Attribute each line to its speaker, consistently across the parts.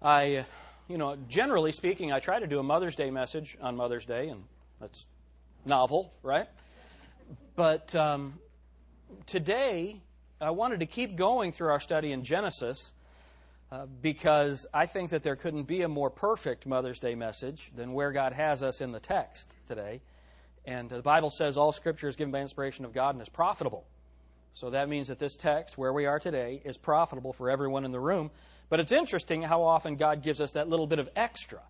Speaker 1: I, you know, generally speaking, I try to do a Mother's Day message on Mother's Day, and that's novel, right? But um, today, I wanted to keep going through our study in Genesis uh, because I think that there couldn't be a more perfect Mother's Day message than where God has us in the text today. And the Bible says all Scripture is given by inspiration of God and is profitable. So that means that this text, where we are today, is profitable for everyone in the room. But it's interesting how often God gives us that little bit of extra.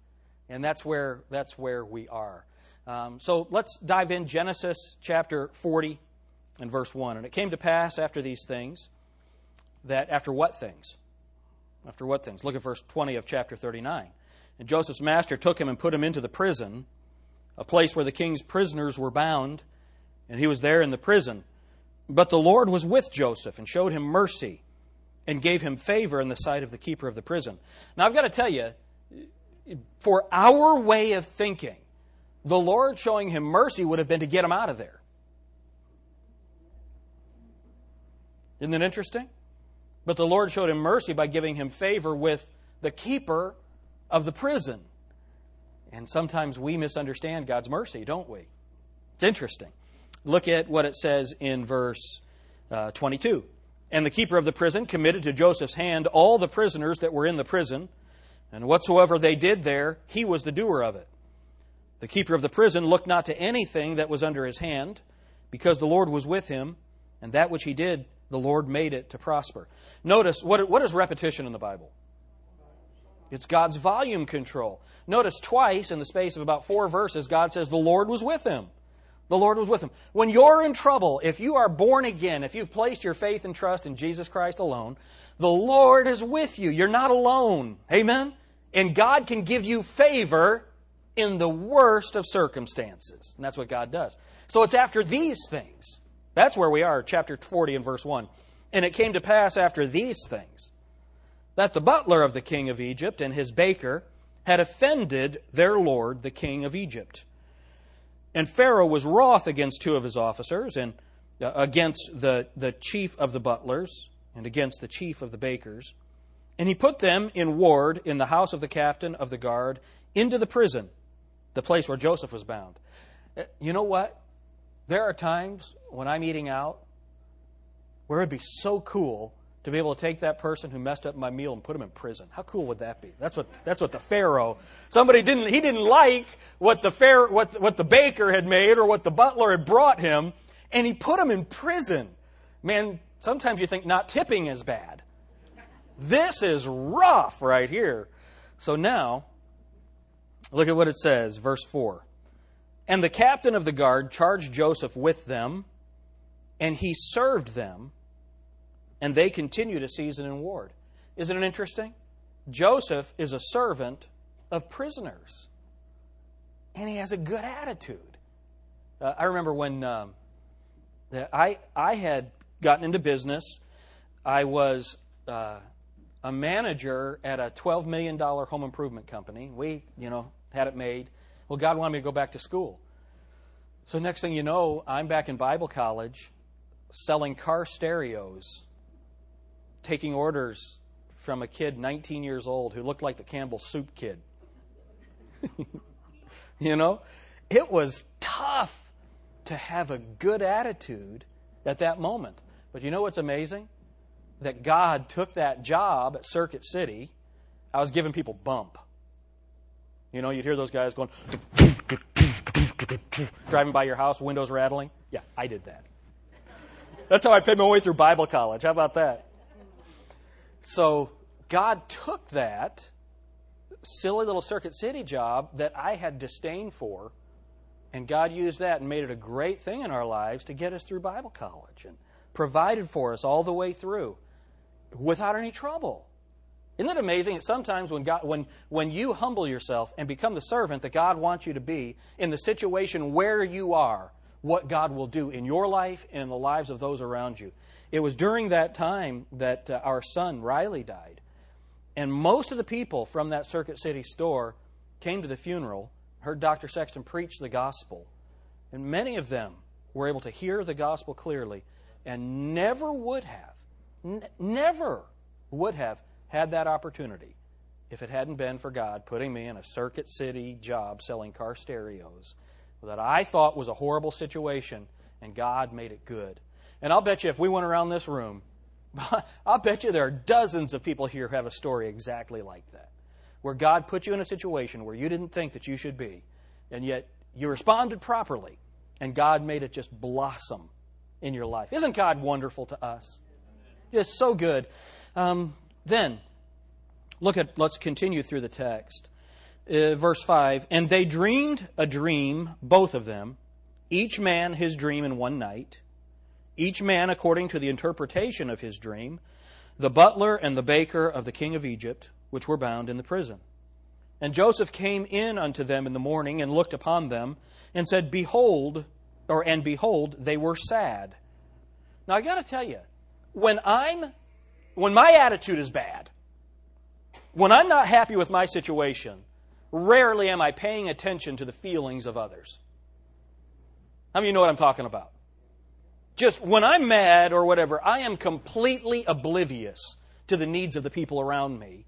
Speaker 1: And that's where, that's where we are. Um, so let's dive in Genesis chapter 40 and verse 1. And it came to pass after these things that, after what things? After what things? Look at verse 20 of chapter 39. And Joseph's master took him and put him into the prison, a place where the king's prisoners were bound, and he was there in the prison. But the Lord was with Joseph and showed him mercy and gave him favor in the sight of the keeper of the prison. Now, I've got to tell you, for our way of thinking, the Lord showing him mercy would have been to get him out of there. Isn't that interesting? But the Lord showed him mercy by giving him favor with the keeper of the prison. And sometimes we misunderstand God's mercy, don't we? It's interesting. Look at what it says in verse uh, 22. And the keeper of the prison committed to Joseph's hand all the prisoners that were in the prison, and whatsoever they did there, he was the doer of it. The keeper of the prison looked not to anything that was under his hand, because the Lord was with him, and that which he did, the Lord made it to prosper. Notice, what, what is repetition in the Bible? It's God's volume control. Notice twice in the space of about four verses, God says the Lord was with him. The Lord was with him. When you're in trouble, if you are born again, if you've placed your faith and trust in Jesus Christ alone, the Lord is with you. You're not alone. Amen? And God can give you favor in the worst of circumstances. And that's what God does. So it's after these things. That's where we are, chapter 40 and verse 1. And it came to pass after these things that the butler of the king of Egypt and his baker had offended their lord, the king of Egypt. And Pharaoh was wroth against two of his officers, and uh, against the, the chief of the butlers, and against the chief of the bakers. And he put them in ward in the house of the captain of the guard into the prison, the place where Joseph was bound. Uh, you know what? There are times when I'm eating out where it'd be so cool to be able to take that person who messed up my meal and put him in prison. How cool would that be? That's what that's what the Pharaoh. Somebody didn't he didn't like what the Pharaoh, what what the baker had made or what the butler had brought him, and he put him in prison. Man, sometimes you think not tipping is bad. This is rough right here. So now, look at what it says, verse 4. And the captain of the guard charged Joseph with them, and he served them and they continue to season and ward. Isn't it interesting? Joseph is a servant of prisoners, and he has a good attitude. Uh, I remember when um, I I had gotten into business. I was uh, a manager at a twelve million dollar home improvement company. We, you know, had it made. Well, God wanted me to go back to school. So next thing you know, I'm back in Bible college selling car stereos taking orders from a kid 19 years old who looked like the Campbell soup kid. you know, it was tough to have a good attitude at that moment. But you know what's amazing? That God took that job at Circuit City. I was giving people bump. You know, you'd hear those guys going, driving by your house, windows rattling. Yeah, I did that. That's how I paid my way through Bible college. How about that? So God took that silly little Circuit City job that I had disdain for, and God used that and made it a great thing in our lives to get us through Bible college and provided for us all the way through without any trouble. Isn't it amazing that sometimes when, God, when, when you humble yourself and become the servant that God wants you to be in the situation where you are, what God will do in your life and in the lives of those around you? It was during that time that uh, our son, Riley, died. And most of the people from that Circuit City store came to the funeral, heard Dr. Sexton preach the gospel, and many of them were able to hear the gospel clearly and never would have, n- never would have had that opportunity if it hadn't been for God putting me in a Circuit City job selling car stereos that I thought was a horrible situation, and God made it good. And I'll bet you if we went around this room, I'll bet you there are dozens of people here who have a story exactly like that, where God put you in a situation where you didn't think that you should be, and yet you responded properly, and God made it just blossom in your life. Isn't God wonderful to us? Just so good. Um, then, look at, let's continue through the text. Uh, verse 5 And they dreamed a dream, both of them, each man his dream in one night, each man according to the interpretation of his dream, the butler and the baker of the king of Egypt, which were bound in the prison. And Joseph came in unto them in the morning and looked upon them and said, Behold, or and behold, they were sad. Now I got to tell you, when I'm when my attitude is bad, when I'm not happy with my situation, rarely am I paying attention to the feelings of others. How many you know what I'm talking about? Just when I'm mad or whatever, I am completely oblivious to the needs of the people around me.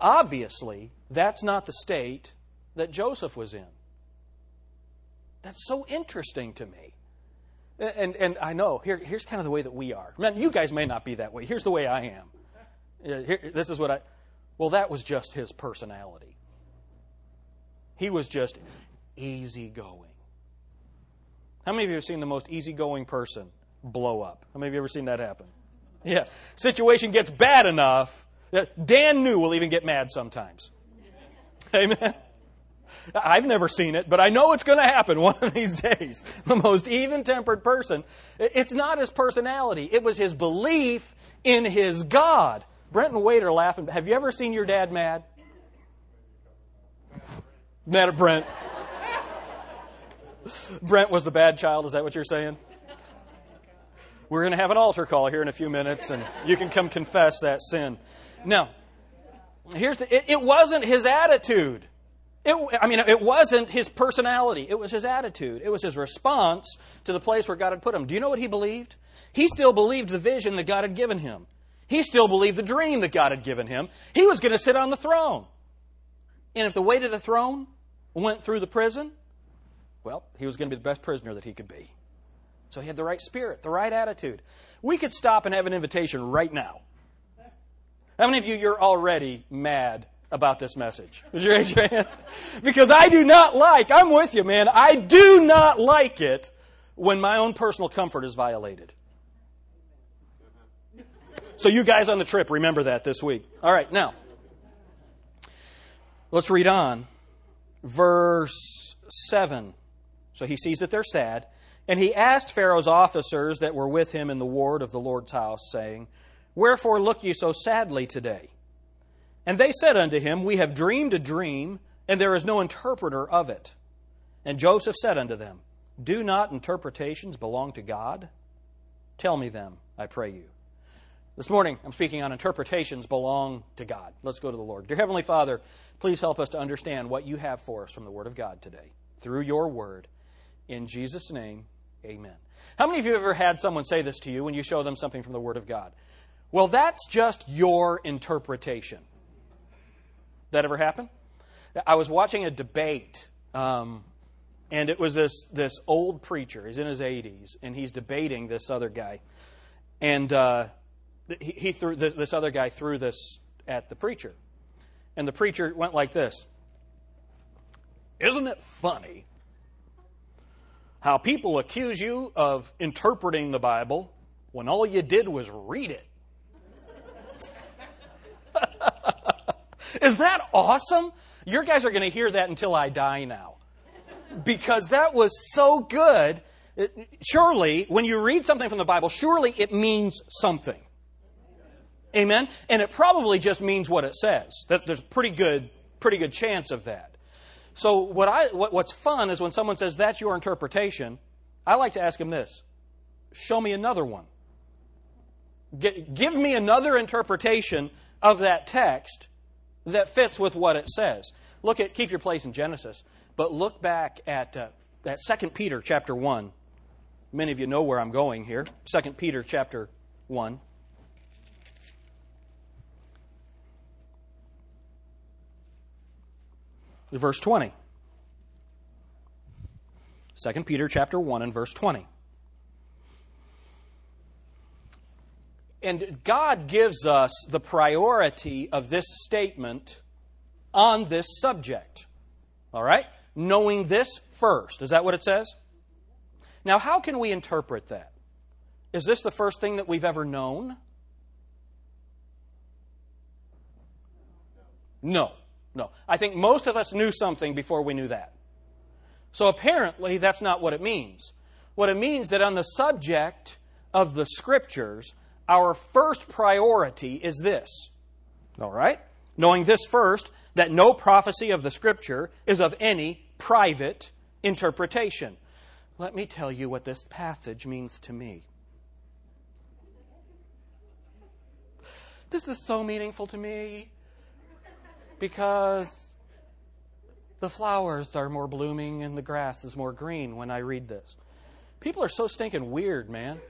Speaker 1: Obviously, that's not the state that Joseph was in. That's so interesting to me. And, and I know, here, here's kind of the way that we are. Man, you guys may not be that way. Here's the way I am. Here, this is what I. Well, that was just his personality. He was just easygoing. How many of you have seen the most easygoing person blow up? How many of you ever seen that happen? Yeah. Situation gets bad enough that Dan New will even get mad sometimes. Amen. I've never seen it, but I know it's going to happen one of these days. The most even tempered person. It's not his personality, it was his belief in his God. Brent and Wade are laughing. Have you ever seen your dad mad? Mad at Brent. Brent was the bad child, is that what you're saying? We're going to have an altar call here in a few minutes, and you can come confess that sin. Now, here's the, it, it wasn't his attitude. It, I mean, it wasn't his personality. It was his attitude. It was his response to the place where God had put him. Do you know what he believed? He still believed the vision that God had given him. He still believed the dream that God had given him. He was going to sit on the throne. And if the way to the throne went through the prison, well, he was going to be the best prisoner that he could be. So he had the right spirit, the right attitude. We could stop and have an invitation right now. How many of you, you're already mad about this message? Would you raise your hand? Because I do not like, I'm with you, man, I do not like it when my own personal comfort is violated. So, you guys on the trip, remember that this week. All right, now, let's read on. Verse 7. So he sees that they're sad. And he asked Pharaoh's officers that were with him in the ward of the Lord's house, saying, Wherefore look ye so sadly today? And they said unto him, We have dreamed a dream, and there is no interpreter of it. And Joseph said unto them, Do not interpretations belong to God? Tell me them, I pray you. This morning, I'm speaking on interpretations belong to God. Let's go to the Lord. Dear Heavenly Father, please help us to understand what you have for us from the Word of God today. Through your Word. In Jesus' name, amen. How many of you have ever had someone say this to you when you show them something from the Word of God? Well, that's just your interpretation. That ever happen? I was watching a debate, um, and it was this this old preacher. He's in his 80s, and he's debating this other guy, and uh, he, he, threw this, this other guy threw this at the preacher, and the preacher went like this: "Isn't it funny how people accuse you of interpreting the Bible when all you did was read it. Is that awesome? Your guys are going to hear that until I die now. Because that was so good. Surely, when you read something from the Bible, surely it means something. Amen? And it probably just means what it says. That there's pretty good, pretty good chance of that. So what I, what, what's fun is when someone says that's your interpretation, I like to ask them this. Show me another one. G- give me another interpretation of that text that fits with what it says. Look at keep your place in Genesis, but look back at uh, 2 Peter chapter 1. Many of you know where I'm going here. 2 Peter chapter 1. Verse 20. 2 Peter chapter 1 and verse 20. And God gives us the priority of this statement on this subject. All right? Knowing this first. Is that what it says? Now, how can we interpret that? Is this the first thing that we've ever known? No, no. I think most of us knew something before we knew that. So apparently, that's not what it means. What it means that on the subject of the Scriptures, our first priority is this. All right? Knowing this first, that no prophecy of the Scripture is of any private interpretation. Let me tell you what this passage means to me. This is so meaningful to me because the flowers are more blooming and the grass is more green when I read this. People are so stinking weird, man.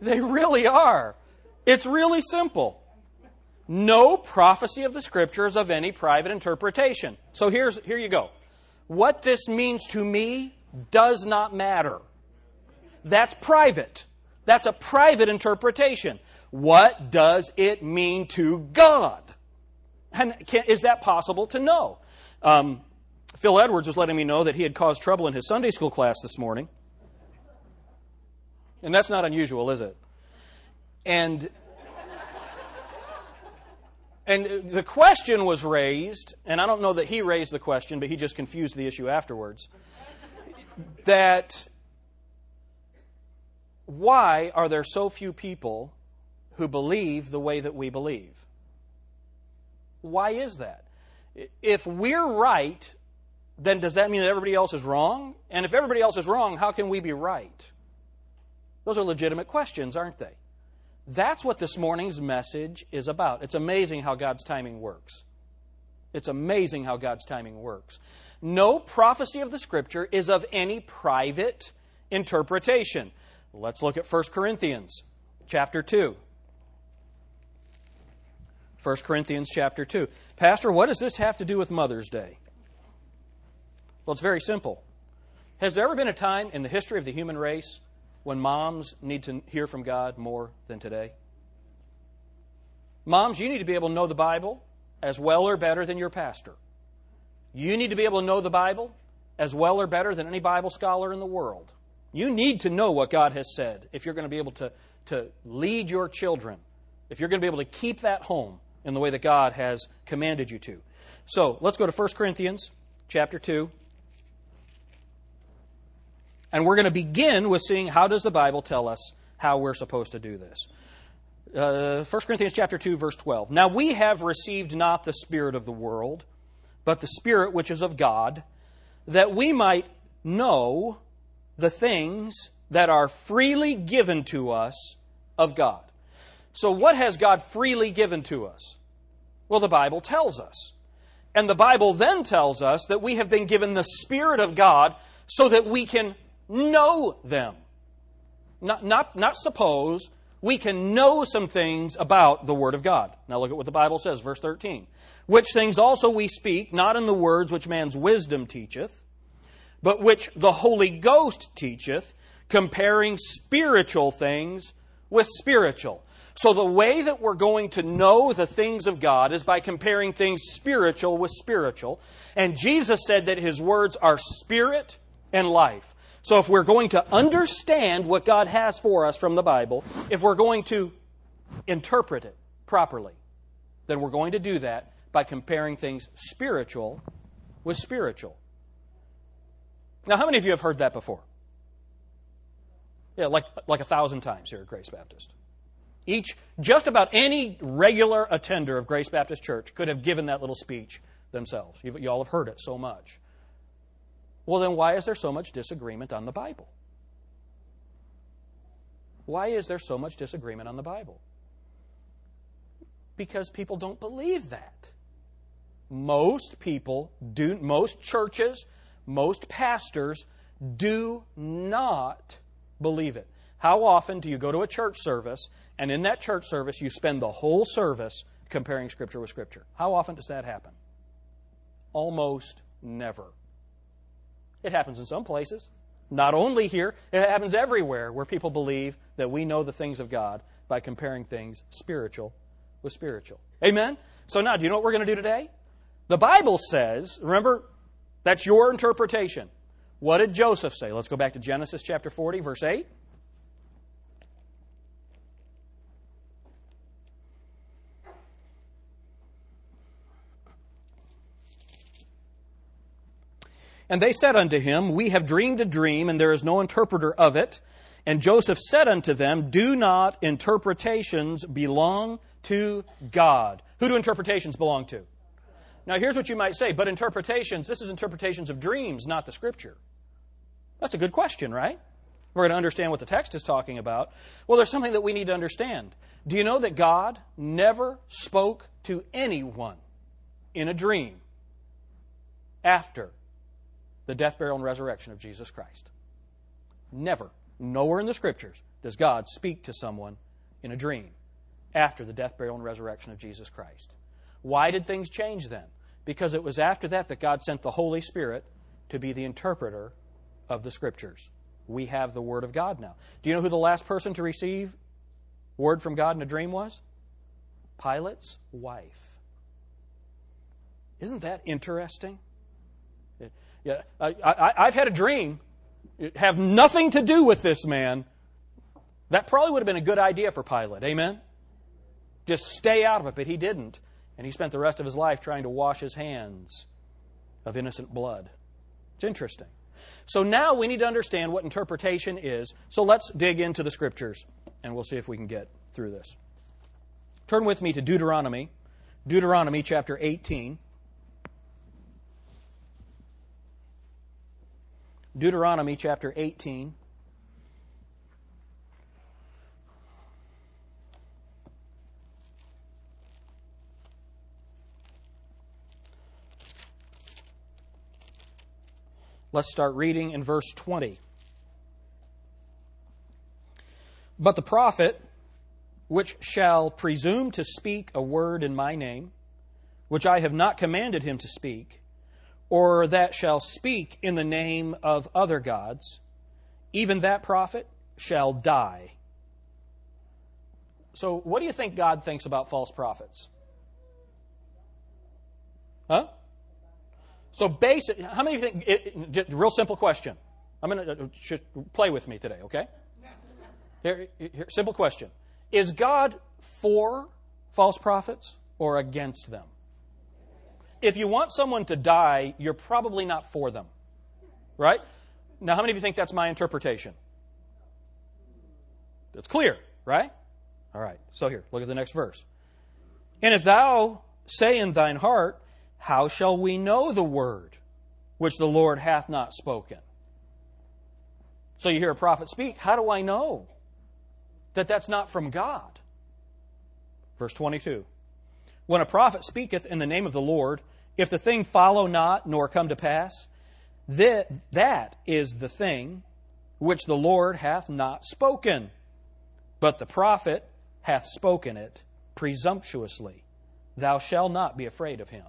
Speaker 1: They really are. It's really simple. No prophecy of the scriptures of any private interpretation. So here's here you go. What this means to me does not matter. That's private. That's a private interpretation. What does it mean to God? And can, is that possible to know? Um, Phil Edwards was letting me know that he had caused trouble in his Sunday school class this morning. And that's not unusual, is it? And and the question was raised, and I don't know that he raised the question, but he just confused the issue afterwards. That why are there so few people who believe the way that we believe? Why is that? If we're right, then does that mean that everybody else is wrong? And if everybody else is wrong, how can we be right? Those are legitimate questions, aren't they? That's what this morning's message is about. It's amazing how God's timing works. It's amazing how God's timing works. No prophecy of the Scripture is of any private interpretation. Let's look at 1 Corinthians chapter 2. 1 Corinthians chapter 2. Pastor, what does this have to do with Mother's Day? Well, it's very simple. Has there ever been a time in the history of the human race when moms need to hear from God more than today? Moms, you need to be able to know the Bible as well or better than your pastor. You need to be able to know the Bible as well or better than any Bible scholar in the world. You need to know what God has said if you're going to be able to, to lead your children, if you're going to be able to keep that home in the way that God has commanded you to. So let's go to 1 Corinthians chapter 2. And we're going to begin with seeing how does the Bible tell us how we're supposed to do this. Uh, 1 Corinthians chapter 2 verse 12. Now we have received not the spirit of the world, but the spirit which is of God, that we might know the things that are freely given to us of God. So what has God freely given to us? Well, the Bible tells us. And the Bible then tells us that we have been given the Spirit of God so that we can know them. Not, not, not suppose, we can know some things about the Word of God. Now look at what the Bible says, verse 13. Which things also we speak, not in the words which man's wisdom teacheth, but which the Holy Ghost teacheth, comparing spiritual things with spiritual. So the way that we're going to know the things of God is by comparing things spiritual with spiritual. And Jesus said that his words are spirit and life. So if we're going to understand what God has for us from the Bible, if we're going to interpret it properly, then we're going to do that by comparing things spiritual with spiritual. Now, how many of you have heard that before? Yeah, like, like a thousand times here at Grace Baptist. Each, just about any regular attender of Grace Baptist Church could have given that little speech themselves. You, you all have heard it so much. Well, then why is there so much disagreement on the Bible? Why is there so much disagreement on the Bible? Because people don't believe that. Most people do, most churches, most pastors do not believe it. How often do you go to a church service and in that church service you spend the whole service comparing Scripture with Scripture? How often does that happen? Almost never. It happens in some places. Not only here, it happens everywhere where people believe that we know the things of God by comparing things spiritual with spiritual. Amen? So now, do you know what we're going to do today? The Bible says, remember, that's your interpretation. What did Joseph say? Let's go back to Genesis chapter 40, verse 8. And they said unto him, We have dreamed a dream, and there is no interpreter of it. And Joseph said unto them, Do not interpretations belong to God? Who do interpretations belong to? Now, here's what you might say, but interpretations, this is interpretations of dreams, not the Scripture. That's a good question, right? We're going to understand what the text is talking about. Well, there's something that we need to understand. Do you know that God never spoke to anyone in a dream after the death, burial, and resurrection of Jesus Christ. Never, nowhere in the Scriptures does God speak to someone in a dream after the death, burial, and resurrection of Jesus Christ. Why did things change then? Because it was after that that God sent the Holy Spirit to be the interpreter of the Scriptures. We have the Word of God now. Do you know who the last person to receive word from God in a dream was? Pilate's wife. Isn't that interesting? Yeah, I, have had a dream. Have nothing to do with this man. That probably would have been a good idea for Pilate. Amen? Just stay out of it, but he didn't. And he spent the rest of his life trying to wash his hands of innocent blood. It's interesting. So now we need to understand what interpretation is. So let's dig into the scriptures and we'll see if we can get through this. Turn with me to Deuteronomy, Deuteronomy chapter 18. Deuteronomy chapter 18. Let's start reading in verse 20. But the prophet, which shall presume to speak a word in my name, which I have not commanded him to speak, or that shall speak in the name of other gods, even that prophet shall die. So, what do you think God thinks about false prophets? Huh? So, basic. How many of you think? It, real simple question. I'm going to uh, just play with me today, okay? Here, here, simple question: Is God for false prophets or against them? If you want someone to die, you're probably not for them. Right? Now, how many of you think that's my interpretation? That's clear, right? All right. So here, look at the next verse. And if thou say in thine heart, How shall we know the word which the Lord hath not spoken? So you hear a prophet speak. How do I know that that's not from God? Verse 22. When a prophet speaketh in the name of the Lord, if the thing follow not, nor come to pass, that, that is the thing which the Lord hath not spoken. But the prophet hath spoken it presumptuously. Thou shalt not be afraid of him.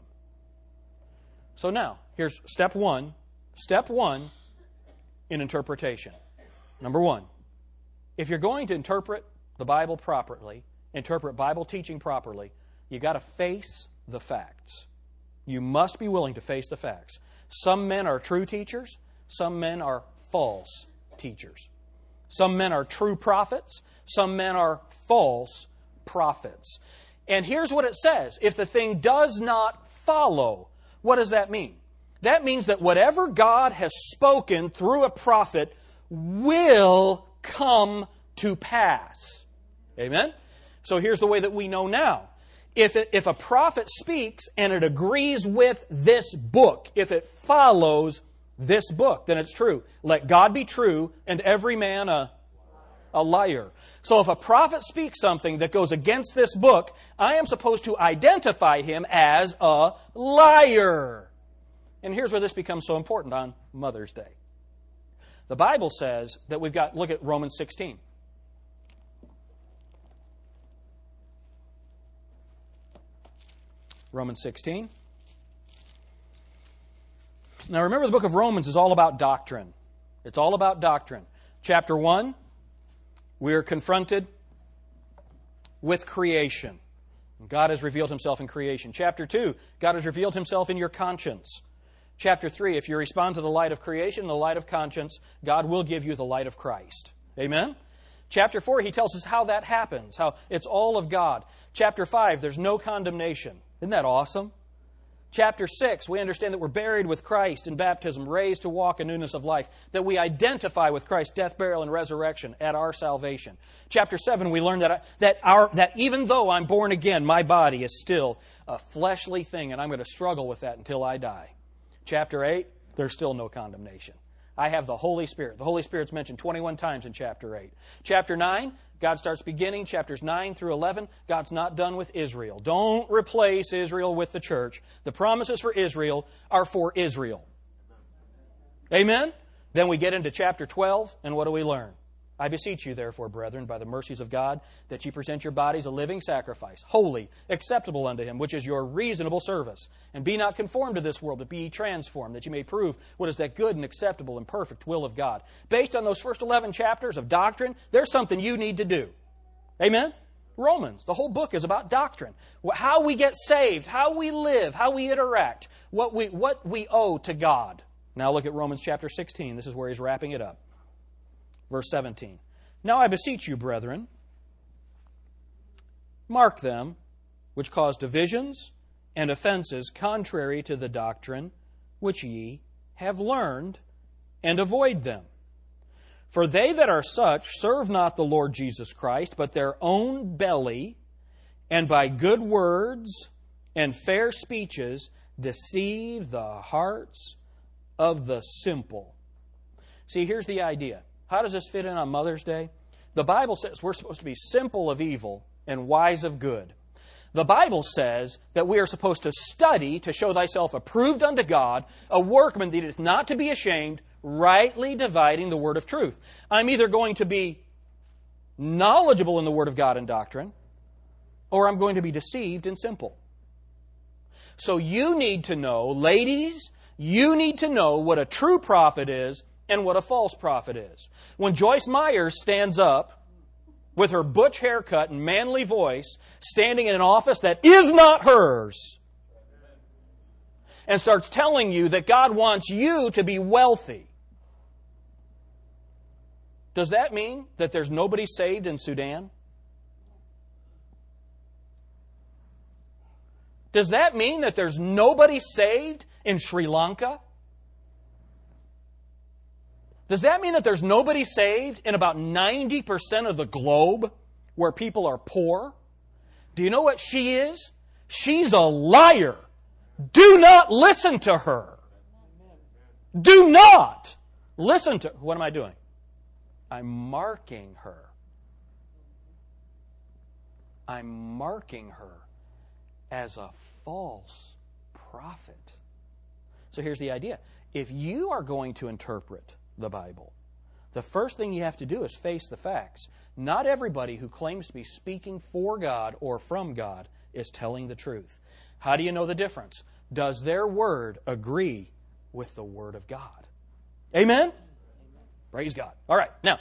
Speaker 1: So now, here's step one. Step one in interpretation. Number one, if you're going to interpret the Bible properly, interpret Bible teaching properly, you got to face the facts. You must be willing to face the facts. Some men are true teachers, some men are false teachers. Some men are true prophets, some men are false prophets. And here's what it says if the thing does not follow, what does that mean? That means that whatever God has spoken through a prophet will come to pass. Amen? So here's the way that we know now if, it, if a prophet speaks and it agrees with this book, if it follows this book, then it's true. Let God be true and every man a, a liar. So if a prophet speaks something that goes against this book, I am supposed to identify him as a liar. And here's where this becomes so important on Mother's Day. The Bible says that we've got, look at Romans 16. Romans 16. Now remember, the book of Romans is all about doctrine. It's all about doctrine. Chapter 1, we are confronted with creation. God has revealed himself in creation. Chapter 2, God has revealed himself in your conscience. Chapter 3, if you respond to the light of creation, the light of conscience, God will give you the light of Christ. Amen? Chapter 4, he tells us how that happens, how it's all of God. Chapter 5, there's no condemnation. Isn't that awesome? Chapter 6, we understand that we're buried with Christ in baptism, raised to walk in newness of life, that we identify with Christ's death, burial, and resurrection at our salvation. Chapter 7, we learn that, that, our, that even though I'm born again, my body is still a fleshly thing, and I'm going to struggle with that until I die. Chapter 8, there's still no condemnation. I have the Holy Spirit. The Holy Spirit's mentioned 21 times in chapter 8. Chapter 9, God starts beginning, chapters 9 through 11. God's not done with Israel. Don't replace Israel with the church. The promises for Israel are for Israel. Amen? Then we get into chapter 12, and what do we learn? I beseech you, therefore, brethren, by the mercies of God, that ye present your bodies a living sacrifice, holy, acceptable unto him, which is your reasonable service. And be not conformed to this world, but be ye transformed, that ye may prove what is that good and acceptable and perfect will of God. Based on those first 11 chapters of doctrine, there's something you need to do. Amen? Romans, the whole book is about doctrine. How we get saved, how we live, how we interact, what we, what we owe to God. Now look at Romans chapter 16. This is where he's wrapping it up. Verse 17. Now I beseech you, brethren, mark them which cause divisions and offenses contrary to the doctrine which ye have learned, and avoid them. For they that are such serve not the Lord Jesus Christ, but their own belly, and by good words and fair speeches deceive the hearts of the simple. See, here's the idea how does this fit in on Mother's Day? The Bible says we're supposed to be simple of evil and wise of good. The Bible says that we are supposed to study to show thyself approved unto God, a workman that is not to be ashamed, rightly dividing the word of truth. I'm either going to be knowledgeable in the word of God and doctrine, or I'm going to be deceived and simple. So you need to know, ladies, you need to know what a true prophet is and what a false prophet is. When Joyce Myers stands up with her butch haircut and manly voice, standing in an office that is not hers, and starts telling you that God wants you to be wealthy, does that mean that there's nobody saved in Sudan? Does that mean that there's nobody saved in Sri Lanka? Does that mean that there's nobody saved in about 90% of the globe where people are poor? Do you know what she is? She's a liar. Do not listen to her. Do not listen to her. What am I doing? I'm marking her. I'm marking her as a false prophet. So here's the idea. If you are going to interpret the Bible. The first thing you have to do is face the facts. Not everybody who claims to be speaking for God or from God is telling the truth. How do you know the difference? Does their word agree with the word of God? Amen? Praise God. All right, now,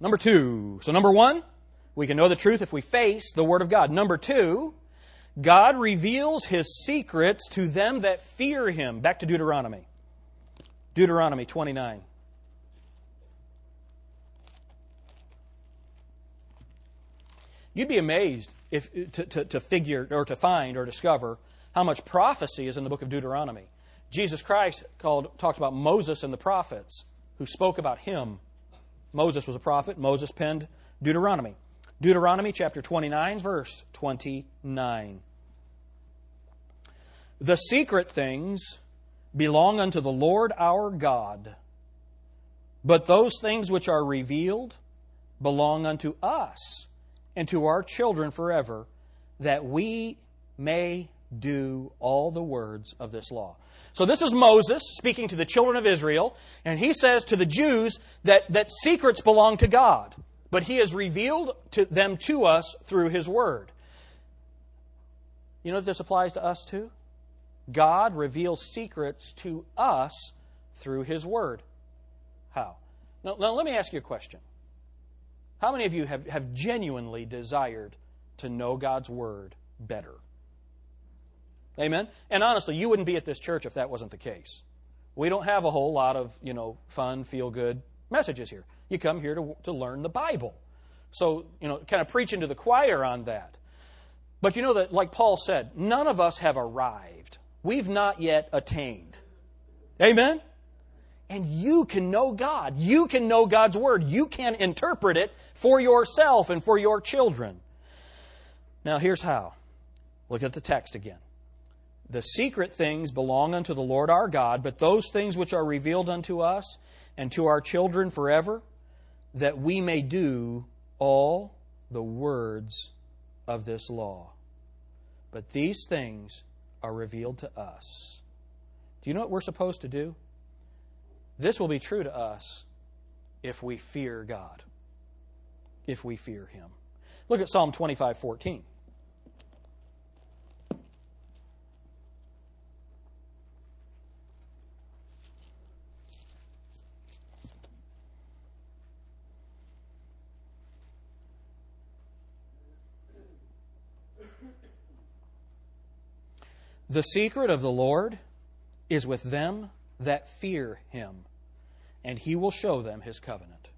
Speaker 1: number two. So, number one, we can know the truth if we face the word of God. Number two, God reveals his secrets to them that fear him. Back to Deuteronomy. Deuteronomy 29. You'd be amazed if, to, to, to, figure or to find or discover how much prophecy is in the book of Deuteronomy. Jesus Christ called, talks about Moses and the prophets who spoke about him. Moses was a prophet. Moses penned Deuteronomy. Deuteronomy chapter 29, verse 29. The secret things belong unto the Lord our God. But those things which are revealed belong unto us and to our children forever, that we may do all the words of this law. So this is Moses speaking to the children of Israel, and he says to the Jews that, that secrets belong to God, but he has revealed to them to us through his word. You know that this applies to us too? God reveals secrets to us through His Word. How? Now, now, let me ask you a question. How many of you have, have genuinely desired to know God's Word better? Amen? And honestly, you wouldn't be at this church if that wasn't the case. We don't have a whole lot of, you know, fun, feel good messages here. You come here to, to learn the Bible. So, you know, kind of preaching to the choir on that. But you know that, like Paul said, none of us have arrived. We've not yet attained. Amen? And you can know God. You can know God's Word. You can interpret it for yourself and for your children. Now, here's how. Look at the text again. The secret things belong unto the Lord our God, but those things which are revealed unto us and to our children forever, that we may do all the words of this law. But these things are revealed to us. Do you know what we're supposed to do? This will be true to us if we fear God, if we fear Him. Look at Psalm 25 14. The secret of the Lord is with them that fear him, and he will show them his covenant.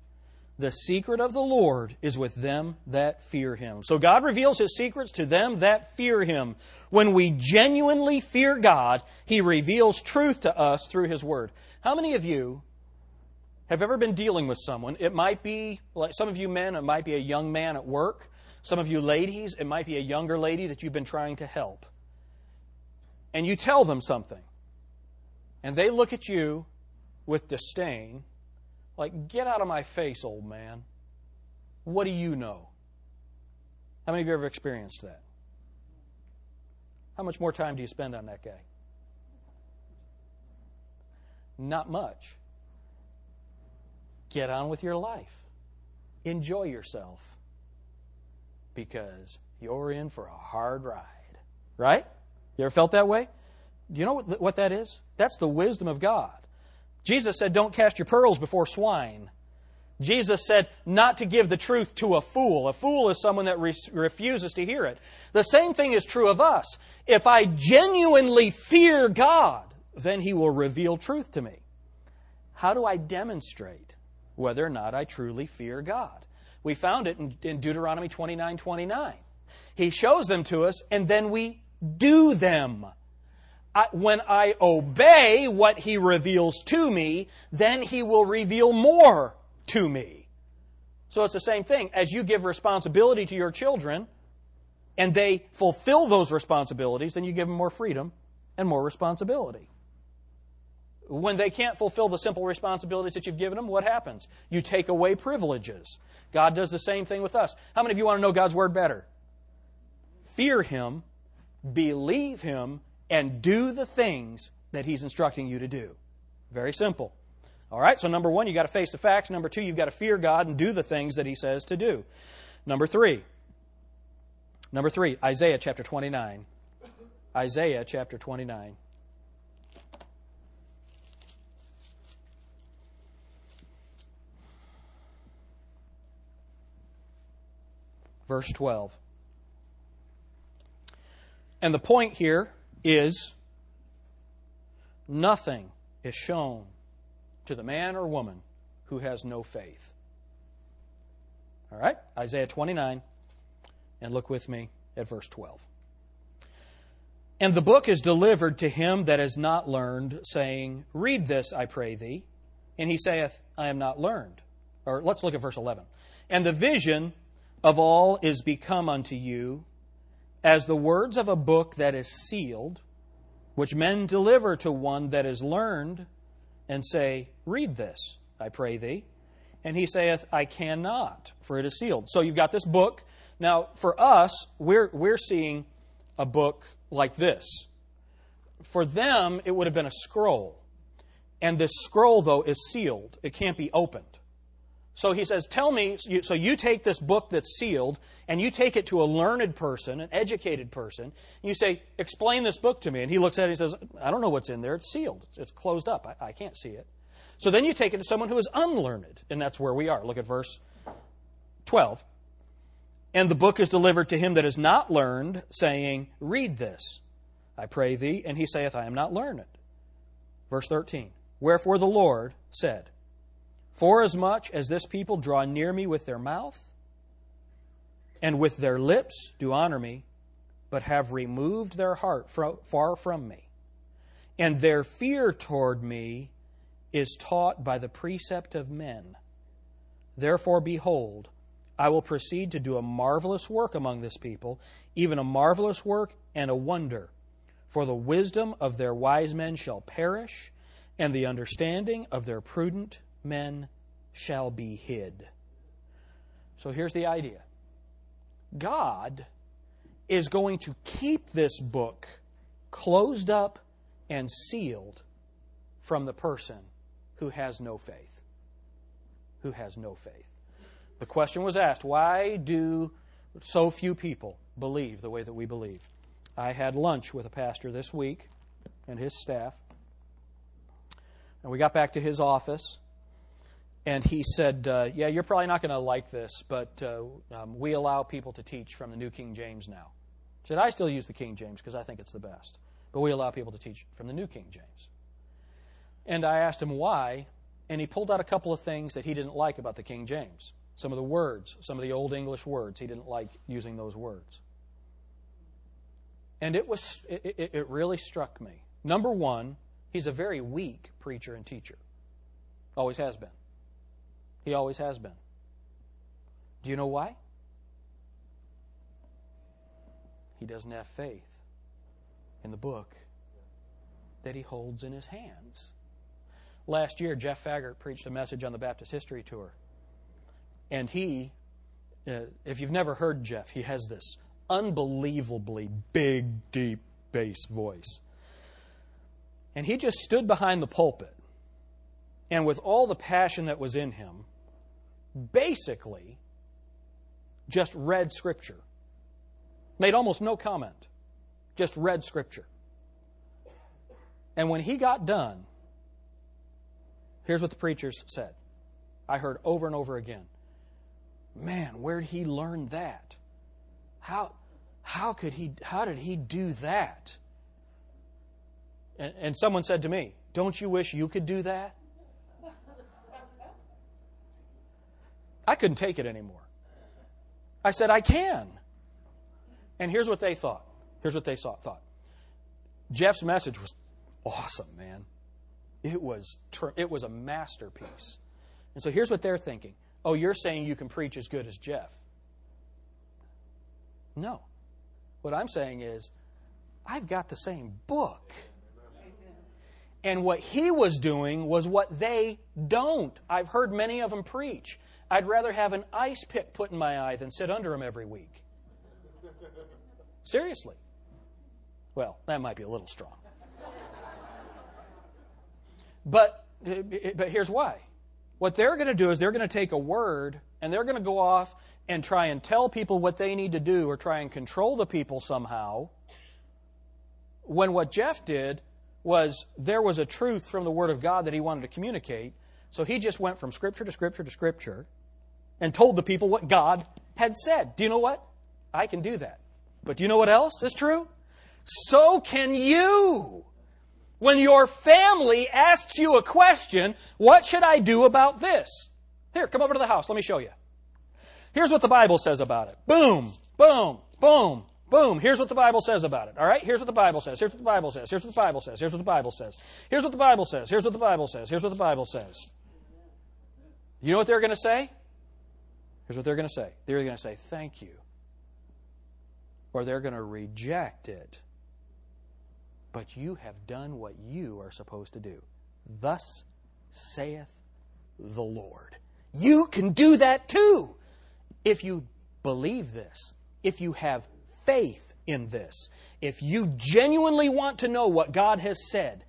Speaker 1: The secret of the Lord is with them that fear him. So God reveals his secrets to them that fear him. When we genuinely fear God, he reveals truth to us through his word. How many of you have ever been dealing with someone? It might be, like some of you men, it might be a young man at work. Some of you ladies, it might be a younger lady that you've been trying to help and you tell them something, and they look at you with disdain, like, get out of my face, old man. What do you know? How many of you ever experienced that? How much more time do you spend on that guy? Not much. Get on with your life. Enjoy yourself because you're in for a hard ride. Right? You ever felt that way? Do you know what that is? That's the wisdom of God. Jesus said, Don't cast your pearls before swine. Jesus said not to give the truth to a fool. A fool is someone that re- refuses to hear it. The same thing is true of us. If I genuinely fear God, then He will reveal truth to me. How do I demonstrate whether or not I truly fear God? We found it in, in Deuteronomy 29 29. He shows them to us, and then we do them. I, when I obey what he reveals to me, then he will reveal more to me. So it's the same thing. As you give responsibility to your children and they fulfill those responsibilities, then you give them more freedom and more responsibility. When they can't fulfill the simple responsibilities that you've given them, what happens? You take away privileges. God does the same thing with us. How many of you want to know God's Word better? Fear Him believe Him, and do the things that He's instructing you to do. Very simple. All right, so number one, you've got to face the facts. Number two, you've got to fear God and do the things that He says to do. Number three, number three, Isaiah chapter 29. Isaiah chapter 29. Verse 12. And the point here is nothing is shown to the man or woman who has no faith. All right? Isaiah 29. And look with me at verse 12. And the book is delivered to him that has not learned, saying, Read this, I pray thee. And he saith, I am not learned. Or let's look at verse 11. And the vision of all is become unto you as the words of a book that is sealed, which men deliver to one that is learned, and say, Read this, I pray thee. And he saith, I cannot, for it is sealed. So you've got this book. Now, for us, we're, we're seeing a book like this. For them, it would have been a scroll. And this scroll, though, is sealed, it can't be opened. So he says, Tell me, so you take this book that's sealed and you take it to a learned person, an educated person, and you say, Explain this book to me. And he looks at it and says, I don't know what's in there. It's sealed, it's closed up. I, I can't see it. So then you take it to someone who is unlearned, and that's where we are. Look at verse 12. And the book is delivered to him that is not learned, saying, Read this, I pray thee. And he saith, I am not learned. Verse 13. Wherefore the Lord said, Forasmuch as this people draw near me with their mouth, and with their lips do honor me, but have removed their heart far from me, and their fear toward me is taught by the precept of men. Therefore, behold, I will proceed to do a marvelous work among this people, even a marvelous work and a wonder. For the wisdom of their wise men shall perish, and the understanding of their prudent men shall be hid. So here's the idea God is going to keep this book closed up and sealed from the person who has no faith. Who has no faith. The question was asked why do so few people believe the way that we believe? I had lunch with a pastor this week and his staff. And we got back to his office, and he said, uh, Yeah, you're probably not going to like this, but uh, um, we allow people to teach from the New King James now. I said, I still use the King James because I think it's the best, but we allow people to teach from the New King James. And I asked him why, and he pulled out a couple of things that he didn't like about the King James. Some of the words, some of the Old English words, he didn't like using those words. And it was it, it really struck me. Number one, he's a very weak preacher and teacher. Always has been. He always has been. Do you know why? He doesn't have faith in the book that he holds in his hands. Last year, Jeff Faggart preached a message on the Baptist History Tour. And he, uh, if you've never heard Jeff, he has this unbelievably big, deep bass voice. And he just stood behind the pulpit and, with all the passion that was in him, basically just read Scripture. Made almost no comment, just read Scripture. And when he got done, here's what the preachers said. I heard over and over again man, where'd he learn that? How, how could he, how did he do that? And, and someone said to me, don't you wish you could do that? I couldn't take it anymore. I said, I can. And here's what they thought. Here's what they thought. Jeff's message was awesome, man. It was, it was a masterpiece. And so here's what they're thinking Oh, you're saying you can preach as good as Jeff. No. What I'm saying is, I've got the same book. And what he was doing was what they don't. I've heard many of them preach. I'd rather have an ice pick put in my eye than sit under him every week. Seriously. Well, that might be a little strong. But, eh, but here's why what they're going to do is they're going to take a word and they're going to go off and try and tell people what they need to do or try and control the people somehow. When what Jeff did was there was a truth from the Word of God that he wanted to communicate. So he just went from Scripture to Scripture to Scripture and told the people what God had said. Do you know what? I can do that. But do you know what else is true? So can you. When your family asks you a question, what should I do about this? Here, come over to the house. Let me show you. Here's what the Bible says about it. Boom, boom, boom, boom. Here's what the Bible says about it. All right? Here's what the Bible says. Here's what the Bible says. Here's what the Bible says. Here's what the Bible says. Here's what the Bible says. Here's what the Bible says. Here's what the Bible says. You know what they're going to say? Here's what they're going to say. They're going to say, Thank you. Or they're going to reject it but you have done what you are supposed to do. Thus saith the Lord. You can do that too if you believe this, if you have faith in this, if you genuinely want to know what God has said.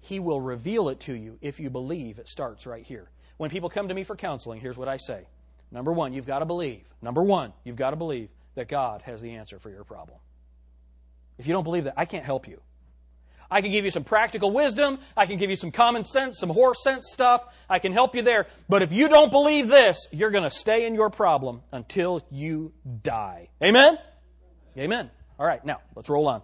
Speaker 1: He will reveal it to you if you believe it starts right here. when people come to me for counseling, here's what I say. Number one, you've got to believe. Number one, you've got to believe that God has the answer for your problem. If you don't believe that, I can't help you. I can give you some practical wisdom. I can give you some common sense, some horse sense stuff. I can help you there. But if you don't believe this, you're going to stay in your problem until you die. Amen? Amen. All right, now let's roll on.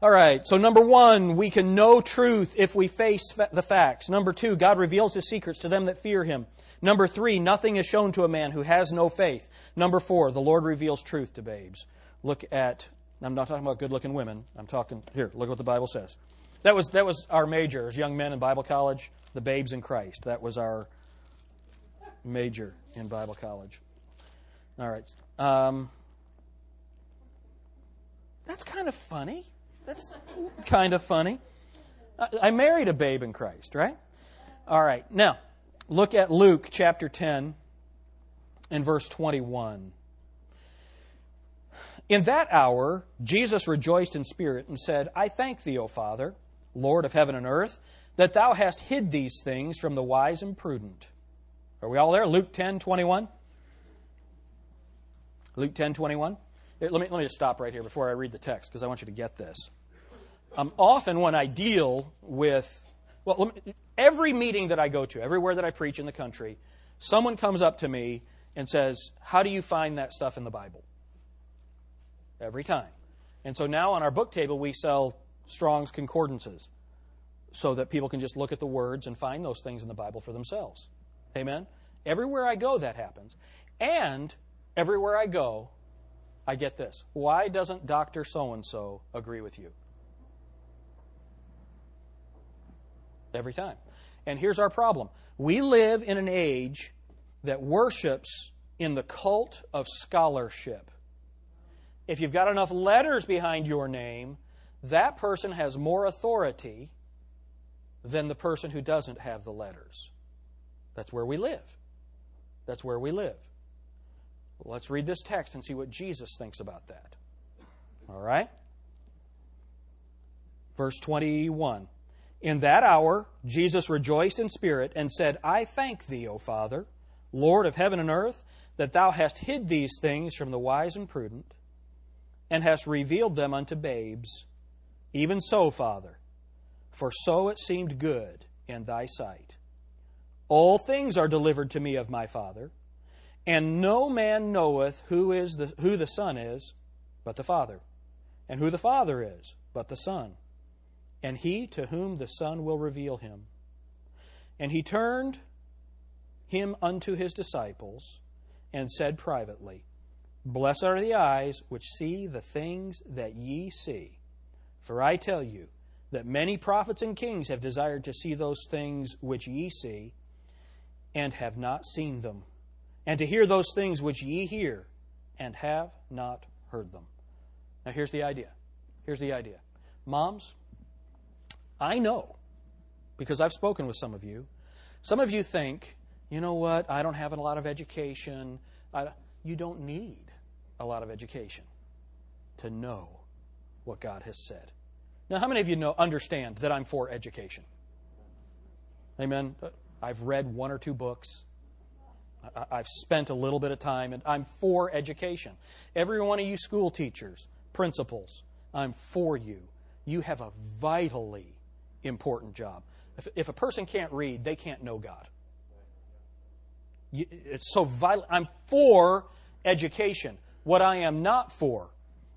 Speaker 1: All right, so number one, we can know truth if we face fa- the facts. Number two, God reveals his secrets to them that fear him. Number three, nothing is shown to a man who has no faith. Number four, the Lord reveals truth to babes. Look at I'm not talking about good looking women. I'm talking, here, look what the Bible says. That was, that was our major as young men in Bible college, the babes in Christ. That was our major in Bible college. All right. Um, that's kind of funny. That's kind of funny. I married a babe in Christ, right? All right. Now, look at Luke chapter 10 and verse 21. In that hour, Jesus rejoiced in spirit and said, I thank thee, O Father, Lord of heaven and earth, that thou hast hid these things from the wise and prudent. Are we all there? Luke 10 21. Luke 10 21. Let me, let me just stop right here before I read the text because I want you to get this. Um, often, when I deal with, well, every meeting that I go to, everywhere that I preach in the country, someone comes up to me and says, How do you find that stuff in the Bible? every time. And so now on our book table, we sell Strong's Concordances so that people can just look at the words and find those things in the Bible for themselves. Amen? Everywhere I go, that happens. And everywhere I go, I get this. Why doesn't Dr. So and so agree with you? Every time. And here's our problem we live in an age that worships in the cult of scholarship if you've got enough letters behind your name, that person has more authority than the person who doesn't have the letters. That's where we live. That's where we live. Let's read this text and see what Jesus thinks about that. All right? Verse 21. In that hour, Jesus rejoiced in spirit and said, I thank thee, O Father, Lord of heaven and earth, that thou hast hid these things from the wise and prudent and hast revealed them unto babes. Even so, Father, for so it seemed good in thy sight. All things are delivered to me of my Father, and no man knoweth who is the, who the Son is, but the Father, and who the Father is, but the Son, and he to whom the Son will reveal him. And he turned him unto his disciples, and said privately, Blessed are the eyes which see the things that ye see. For I tell you that many prophets and kings have desired to see those things which ye see, and have not seen them, and to hear those things which ye hear, and have not heard them. Now, here's the idea. Here's the idea. Moms, I know, because I've spoken with some of you, some of you think, you know what, I don't have a lot of education. I, you don't need a lot of education to know what God has said. Now, how many of you know understand that I'm for education? Amen. I've read one or two books. I've spent a little bit of time, and I'm for education. Every one of you school teachers, principals, I'm for you. You have a vitally important job. If, if a person can't read, they can't know God. It's so vital. I'm for education. What I am not for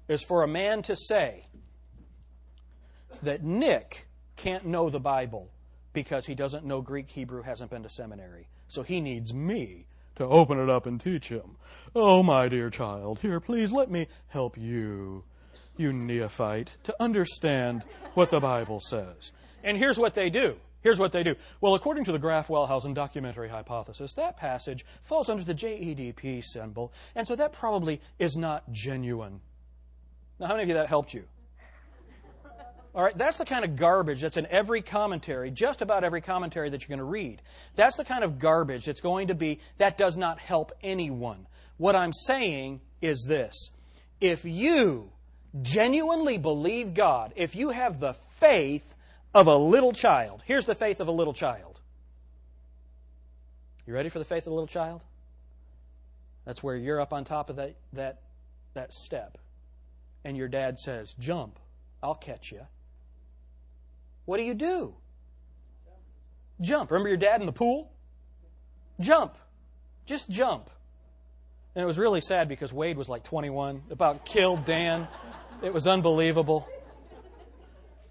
Speaker 1: is for a man to say that Nick can't know the Bible because he doesn't know Greek, Hebrew, hasn't been to seminary. So he needs me to open it up and teach him. Oh, my dear child, here, please let me help you, you neophyte, to understand what the Bible says. And here's what they do Here's what they do. Well, according to the Graf Wellhausen documentary hypothesis, that passage falls under the JEDP symbol, and so that probably is not genuine. Now, how many of you that helped you? All right, that's the kind of garbage that's in every commentary, just about every commentary that you're going to read. That's the kind of garbage that's going to be, that does not help anyone. What I'm saying is this if you genuinely believe God, if you have the faith of a little child. Here's the faith of a little child You ready for the faith of a little child? That's where you're up on top of that, that, that step, and your dad says, Jump, I'll catch you. What do you do? Jump. Remember your dad in the pool? Jump. Just jump. And it was really sad because Wade was like 21, about killed Dan. It was unbelievable.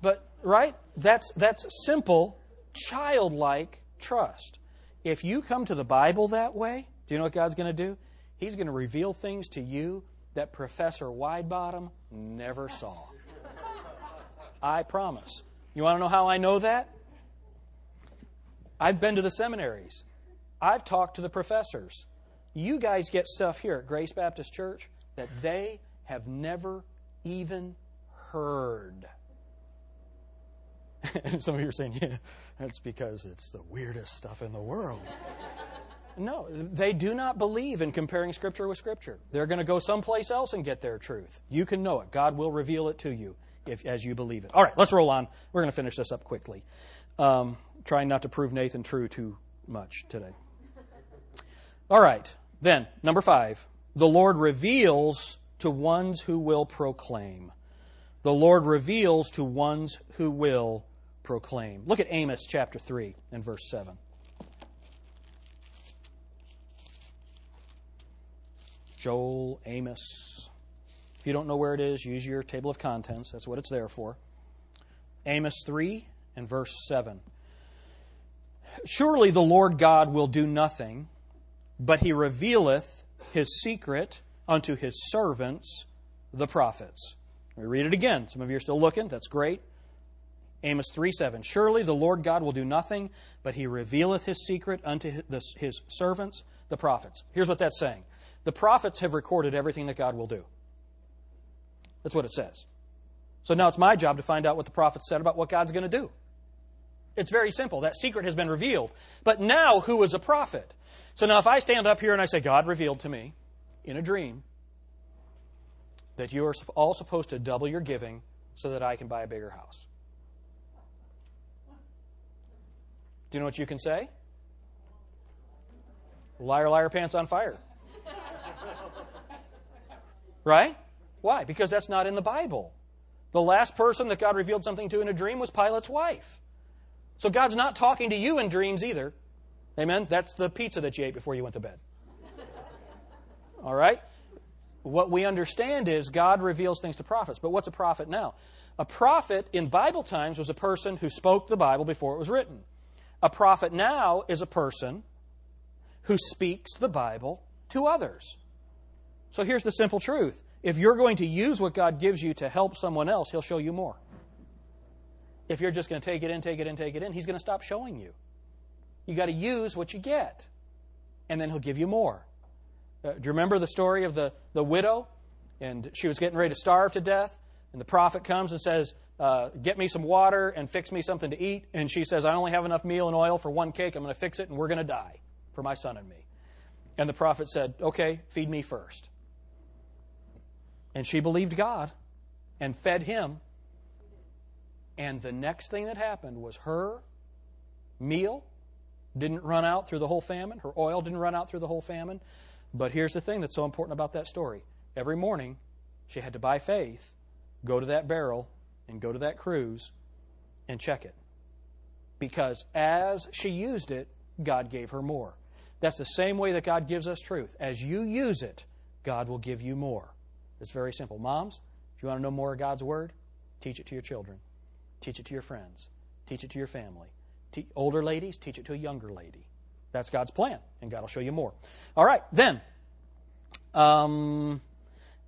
Speaker 1: But, right? That's, that's simple, childlike trust. If you come to the Bible that way, do you know what God's going to do? He's going to reveal things to you that Professor Widebottom never saw. I promise. You want to know how I know that? I've been to the seminaries. I've talked to the professors. You guys get stuff here at Grace Baptist Church that they have never even heard. And some of you are saying, yeah, that's because it's the weirdest stuff in the world. no, they do not believe in comparing Scripture with Scripture. They're going to go someplace else and get their truth. You can know it. God will reveal it to you if, as you believe it. All right, let's roll on. We're going to finish this up quickly. Um, trying not to prove Nathan true too much today. All right, then, number five. The Lord reveals to ones who will proclaim. The Lord reveals to ones who will proclaim. Look at Amos chapter 3 and verse 7. Joel, Amos. If you don't know where it is, use your table of contents. That's what it's there for. Amos 3 and verse 7. Surely the Lord God will do nothing, but he revealeth his secret unto his servants, the prophets. Let me read it again. Some of you are still looking. That's great. Amos 3 7. Surely the Lord God will do nothing, but he revealeth his secret unto his servants, the prophets. Here's what that's saying the prophets have recorded everything that God will do. That's what it says. So now it's my job to find out what the prophets said about what God's going to do. It's very simple. That secret has been revealed. But now, who is a prophet? So now, if I stand up here and I say, God revealed to me in a dream that you are all supposed to double your giving so that I can buy a bigger house. Do you know what you can say? Liar, liar, pants on fire. right? Why? Because that's not in the Bible. The last person that God revealed something to in a dream was Pilate's wife. So God's not talking to you in dreams either. Amen? That's the pizza that you ate before you went to bed. All right? What we understand is God reveals things to prophets. But what's a prophet now? A prophet in Bible times was a person who spoke the Bible before it was written. A prophet now is a person who speaks the Bible to others. So here's the simple truth if you're going to use what God gives you to help someone else, He'll show you more. If you're just going to take it in, take it in, take it in, He's going to stop showing you. You got to use what you get, and then He'll give you more. Uh, do you remember the story of the, the widow? And she was getting ready to starve to death, and the prophet comes and says, uh, Get me some water and fix me something to eat. And she says, I only have enough meal and oil for one cake. I'm going to fix it, and we're going to die for my son and me. And the prophet said, Okay, feed me first. And she believed God and fed him. And the next thing that happened was her meal didn't run out through the whole famine, her oil didn't run out through the whole famine. But here's the thing that's so important about that story. Every morning, she had to, by faith, go to that barrel and go to that cruse and check it. Because as she used it, God gave her more. That's the same way that God gives us truth. As you use it, God will give you more. It's very simple. Moms, if you want to know more of God's Word, teach it to your children, teach it to your friends, teach it to your family. Te- older ladies, teach it to a younger lady. That's God's plan, and God will show you more. All right, then. Um,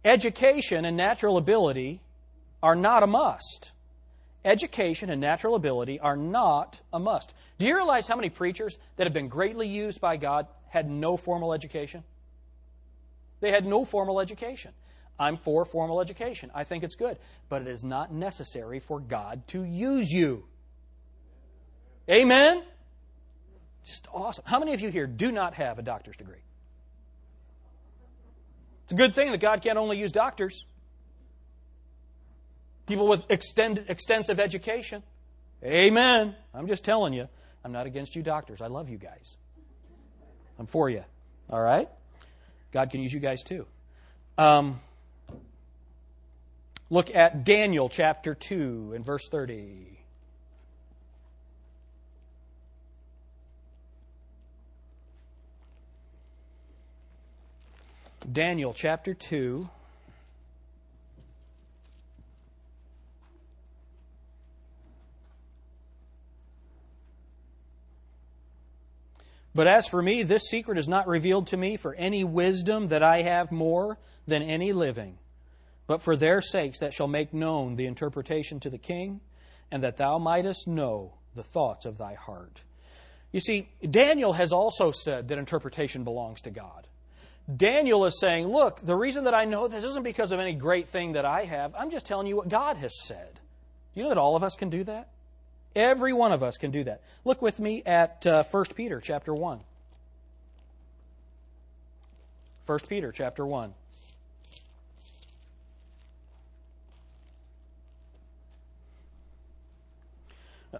Speaker 1: education and natural ability are not a must. Education and natural ability are not a must. Do you realize how many preachers that have been greatly used by God had no formal education? They had no formal education. I'm for formal education. I think it's good. But it is not necessary for God to use you. Amen? Just awesome. How many of you here do not have a doctor's degree? It's a good thing that God can't only use doctors. People with extended, extensive education. Amen. I'm just telling you. I'm not against you doctors. I love you guys. I'm for you. All right? God can use you guys too. Um, look at Daniel chapter 2 and verse 30. Daniel chapter 2. But as for me, this secret is not revealed to me for any wisdom that I have more than any living, but for their sakes that shall make known the interpretation to the king, and that thou mightest know the thoughts of thy heart. You see, Daniel has also said that interpretation belongs to God. Daniel is saying, Look, the reason that I know this isn't because of any great thing that I have. I'm just telling you what God has said. You know that all of us can do that? Every one of us can do that. Look with me at uh, 1 Peter chapter 1. 1 Peter chapter 1.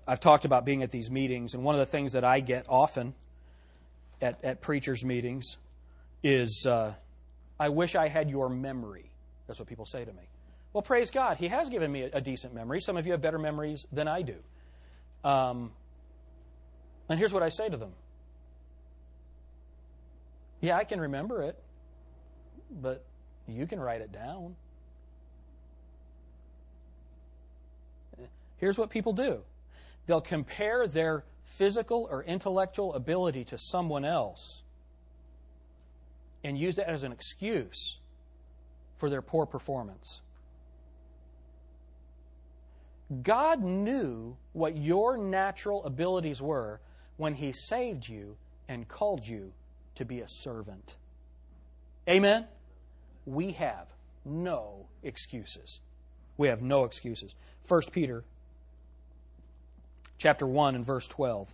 Speaker 1: I've talked about being at these meetings, and one of the things that I get often at, at preachers' meetings is, uh, I wish I had your memory. That's what people say to me. Well, praise God. He has given me a, a decent memory. Some of you have better memories than I do. Um, and here's what I say to them Yeah, I can remember it, but you can write it down. Here's what people do they'll compare their physical or intellectual ability to someone else and use that as an excuse for their poor performance. God knew what your natural abilities were when He saved you and called you to be a servant. Amen? We have no excuses. We have no excuses. 1 Peter chapter 1 and verse 12.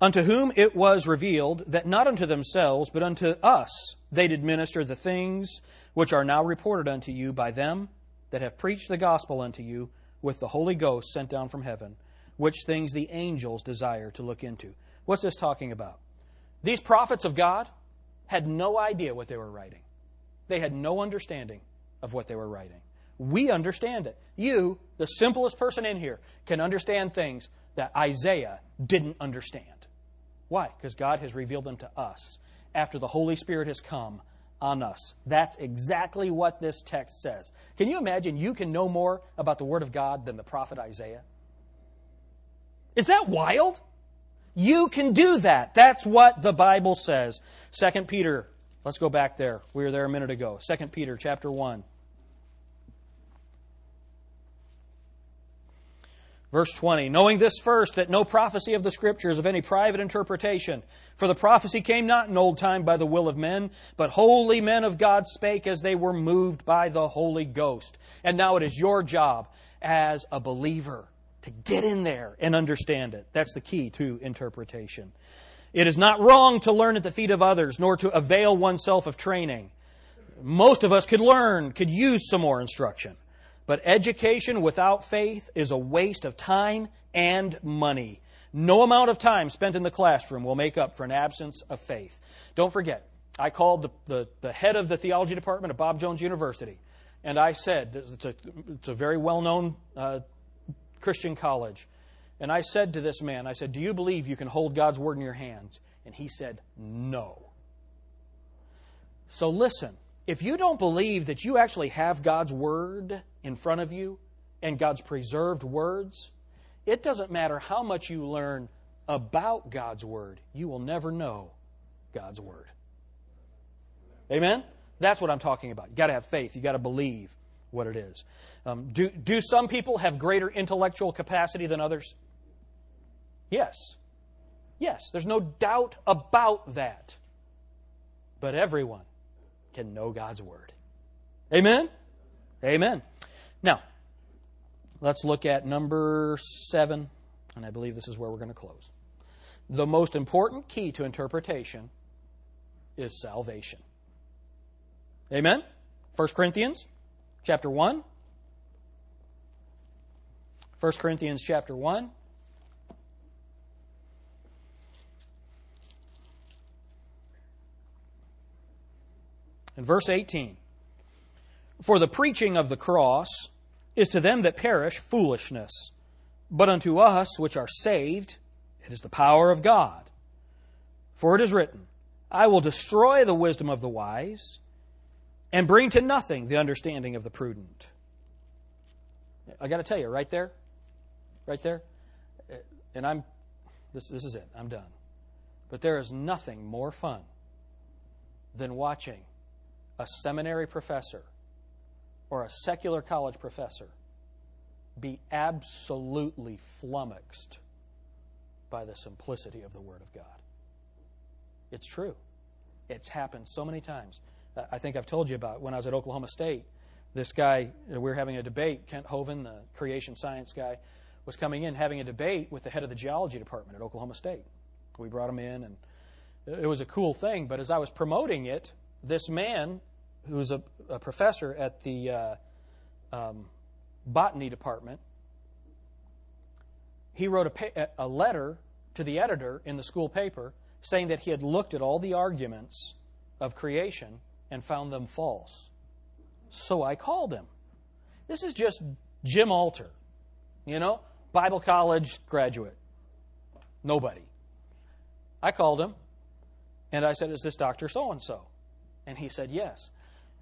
Speaker 1: Unto whom it was revealed that not unto themselves, but unto us they did minister the things which are now reported unto you by them that have preached the gospel unto you with the Holy Ghost sent down from heaven, which things the angels desire to look into. What's this talking about? These prophets of God had no idea what they were writing. They had no understanding of what they were writing. We understand it. You, the simplest person in here, can understand things that Isaiah didn't understand. Why? Because God has revealed them to us after the Holy Spirit has come on us. That's exactly what this text says. Can you imagine you can know more about the Word of God than the prophet Isaiah? Is that wild? You can do that. That's what the Bible says. 2 Peter, let's go back there. We were there a minute ago. 2 Peter chapter 1. Verse 20, knowing this first, that no prophecy of the Scriptures is of any private interpretation, for the prophecy came not in old time by the will of men, but holy men of God spake as they were moved by the Holy Ghost. And now it is your job as a believer to get in there and understand it. That's the key to interpretation. It is not wrong to learn at the feet of others, nor to avail oneself of training. Most of us could learn, could use some more instruction. But education without faith is a waste of time and money. No amount of time spent in the classroom will make up for an absence of faith. Don't forget, I called the, the, the head of the theology department at Bob Jones University, and I said, it's a, it's a very well known uh, Christian college, and I said to this man, I said, Do you believe you can hold God's word in your hands? And he said, No. So listen, if you don't believe that you actually have God's Word in front of you and God's preserved words, it doesn't matter how much you learn about God's Word, you will never know God's Word. Amen? That's what I'm talking about. You've got to have faith, you've got to believe what it is. Um, do, do some people have greater intellectual capacity than others? Yes. Yes, there's no doubt about that. But everyone can know God's Word. Amen? Amen. Now, let's look at number seven, and I believe this is where we're going to close. The most important key to interpretation is salvation. Amen? 1 Corinthians chapter 1. 1 Corinthians chapter 1. In verse 18, For the preaching of the cross is to them that perish foolishness, but unto us which are saved, it is the power of God. For it is written, I will destroy the wisdom of the wise and bring to nothing the understanding of the prudent. I got to tell you, right there, right there, and I'm, this, this is it, I'm done. But there is nothing more fun than watching a seminary professor or a secular college professor be absolutely flummoxed by the simplicity of the Word of God. It's true. It's happened so many times. I think I've told you about when I was at Oklahoma State. This guy, we were having a debate. Kent Hovind, the creation science guy, was coming in having a debate with the head of the geology department at Oklahoma State. We brought him in, and it was a cool thing. But as I was promoting it, this man, who's a, a professor at the uh, um, botany department, he wrote a, a letter to the editor in the school paper saying that he had looked at all the arguments of creation and found them false. So I called him. This is just Jim Alter, you know, Bible college graduate. Nobody. I called him and I said, Is this Dr. So and so? And he said, Yes.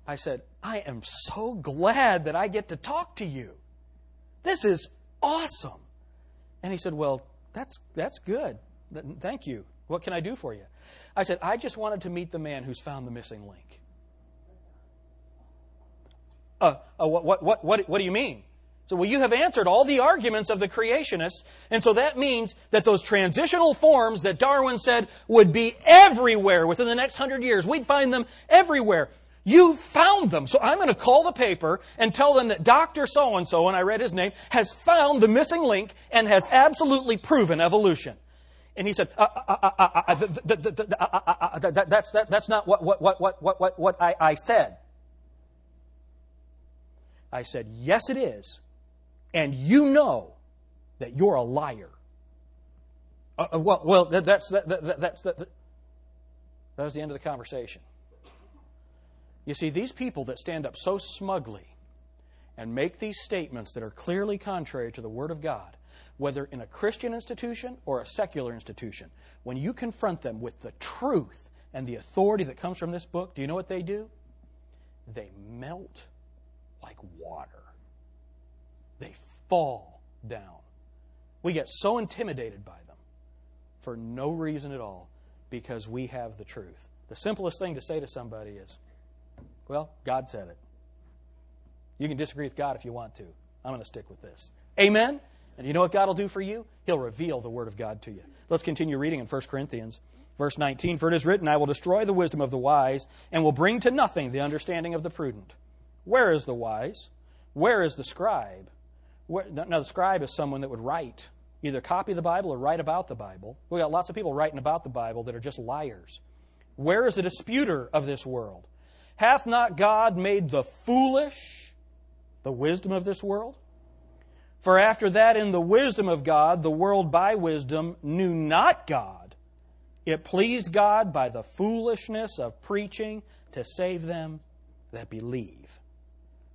Speaker 1: I said, I am so glad that I get to talk to you. This is awesome. And he said, Well, that's, that's good. Thank you. What can I do for you? I said, I just wanted to meet the man who's found the missing link. Uh, uh, what, what, what, what, what do you mean? So, well, you have answered all the arguments of the creationists, and so that means that those transitional forms that Darwin said would be everywhere within the next hundred years, we'd find them everywhere. You found them. So I'm going to call the paper and tell them that Dr. So and so, and I read his name, has found the missing link and has absolutely proven evolution. And he said, that's, not what, what, what, what, what, what, what I, I said. I said, yes, it is. And you know that you're a liar. Uh, well, well, that's, that, that, that's, that, that the end of the conversation. You see, these people that stand up so smugly and make these statements that are clearly contrary to the Word of God whether in a Christian institution or a secular institution, when you confront them with the truth and the authority that comes from this book, do you know what they do? They melt like water. They fall down. We get so intimidated by them for no reason at all because we have the truth. The simplest thing to say to somebody is, well, God said it. You can disagree with God if you want to. I'm going to stick with this. Amen? And you know what God will do for you? He'll reveal the Word of God to you. Let's continue reading in 1 Corinthians. Verse 19 For it is written, I will destroy the wisdom of the wise, and will bring to nothing the understanding of the prudent. Where is the wise? Where is the scribe? Where, now, the scribe is someone that would write, either copy the Bible or write about the Bible. We've got lots of people writing about the Bible that are just liars. Where is the disputer of this world? Hath not God made the foolish the wisdom of this world? For after that, in the wisdom of God, the world by wisdom knew not God. It pleased God by the foolishness of preaching to save them that believe.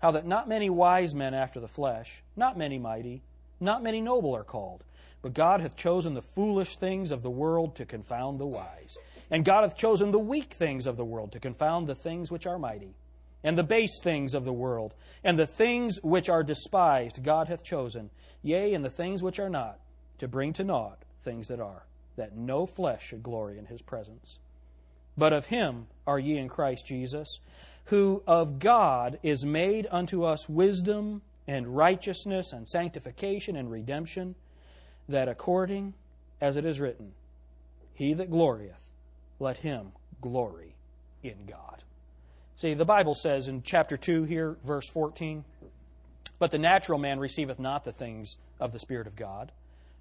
Speaker 1: how that not many wise men after the flesh, not many mighty, not many noble are called. But God hath chosen the foolish things of the world to confound the wise. And God hath chosen the weak things of the world to confound the things which are mighty and the base things of the world, and the things which are despised God hath chosen, yea, and the things which are not, to bring to naught things that are, that no flesh should glory in his presence. But of him are ye in Christ Jesus, who of God is made unto us wisdom and righteousness and sanctification and redemption, that according as it is written, He that glorieth, let him glory in God. See, the Bible says in chapter 2 here, verse 14, But the natural man receiveth not the things of the Spirit of God,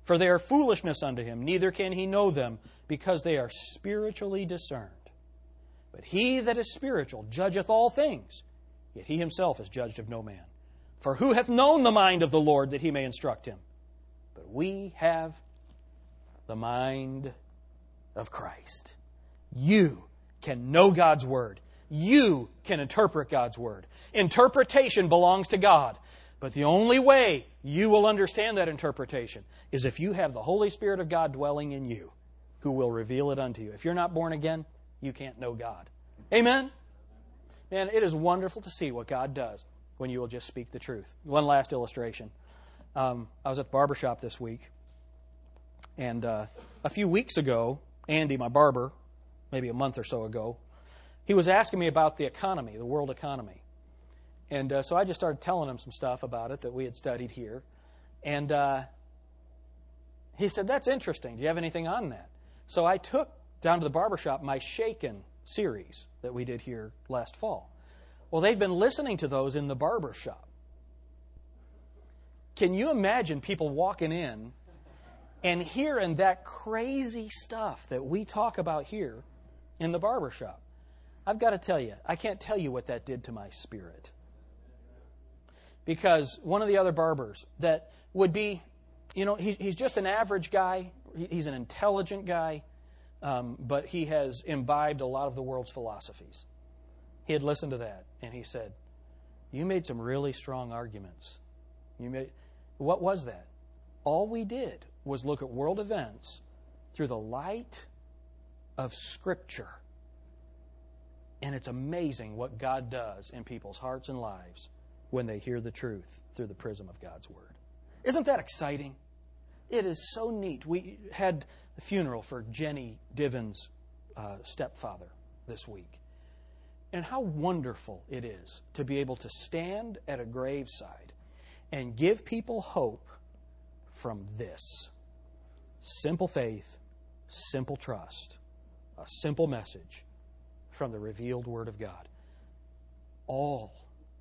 Speaker 1: for they are foolishness unto him, neither can he know them, because they are spiritually discerned. But he that is spiritual judgeth all things, yet he himself is judged of no man. For who hath known the mind of the Lord that he may instruct him? But we have the mind of Christ. You can know God's Word. You can interpret God's Word. Interpretation belongs to God. But the only way you will understand that interpretation is if you have the Holy Spirit of God dwelling in you, who will reveal it unto you. If you're not born again, you can't know God. Amen? Man, it is wonderful to see what God does when you will just speak the truth. One last illustration. Um, I was at the barber shop this week, and uh, a few weeks ago, Andy, my barber, maybe a month or so ago, he was asking me about the economy, the world economy. And uh, so I just started telling him some stuff about it that we had studied here. And uh, he said, That's interesting. Do you have anything on that? So I took down to the barbershop my Shaken series that we did here last fall. Well, they've been listening to those in the barbershop. Can you imagine people walking in and hearing that crazy stuff that we talk about here in the barbershop? I've got to tell you, I can't tell you what that did to my spirit. Because one of the other barbers that would be, you know, he, he's just an average guy, he's an intelligent guy, um, but he has imbibed a lot of the world's philosophies. He had listened to that, and he said, You made some really strong arguments. You made, what was that? All we did was look at world events through the light of Scripture. And it's amazing what God does in people's hearts and lives when they hear the truth through the prism of God's Word. Isn't that exciting? It is so neat. We had a funeral for Jenny Divins' uh, stepfather this week. And how wonderful it is to be able to stand at a graveside and give people hope from this simple faith, simple trust, a simple message from the revealed Word of God. All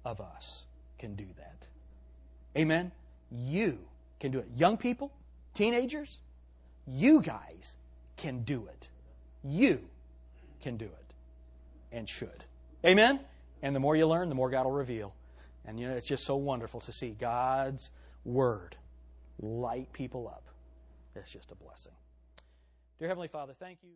Speaker 1: of us can do that. Amen? You can do it. Young people, teenagers, you guys can do it. You can do it and should. Amen? And the more you learn, the more God will reveal. And you know, it's just so wonderful to see God's Word light people up. It's just a blessing. Dear Heavenly Father, thank you.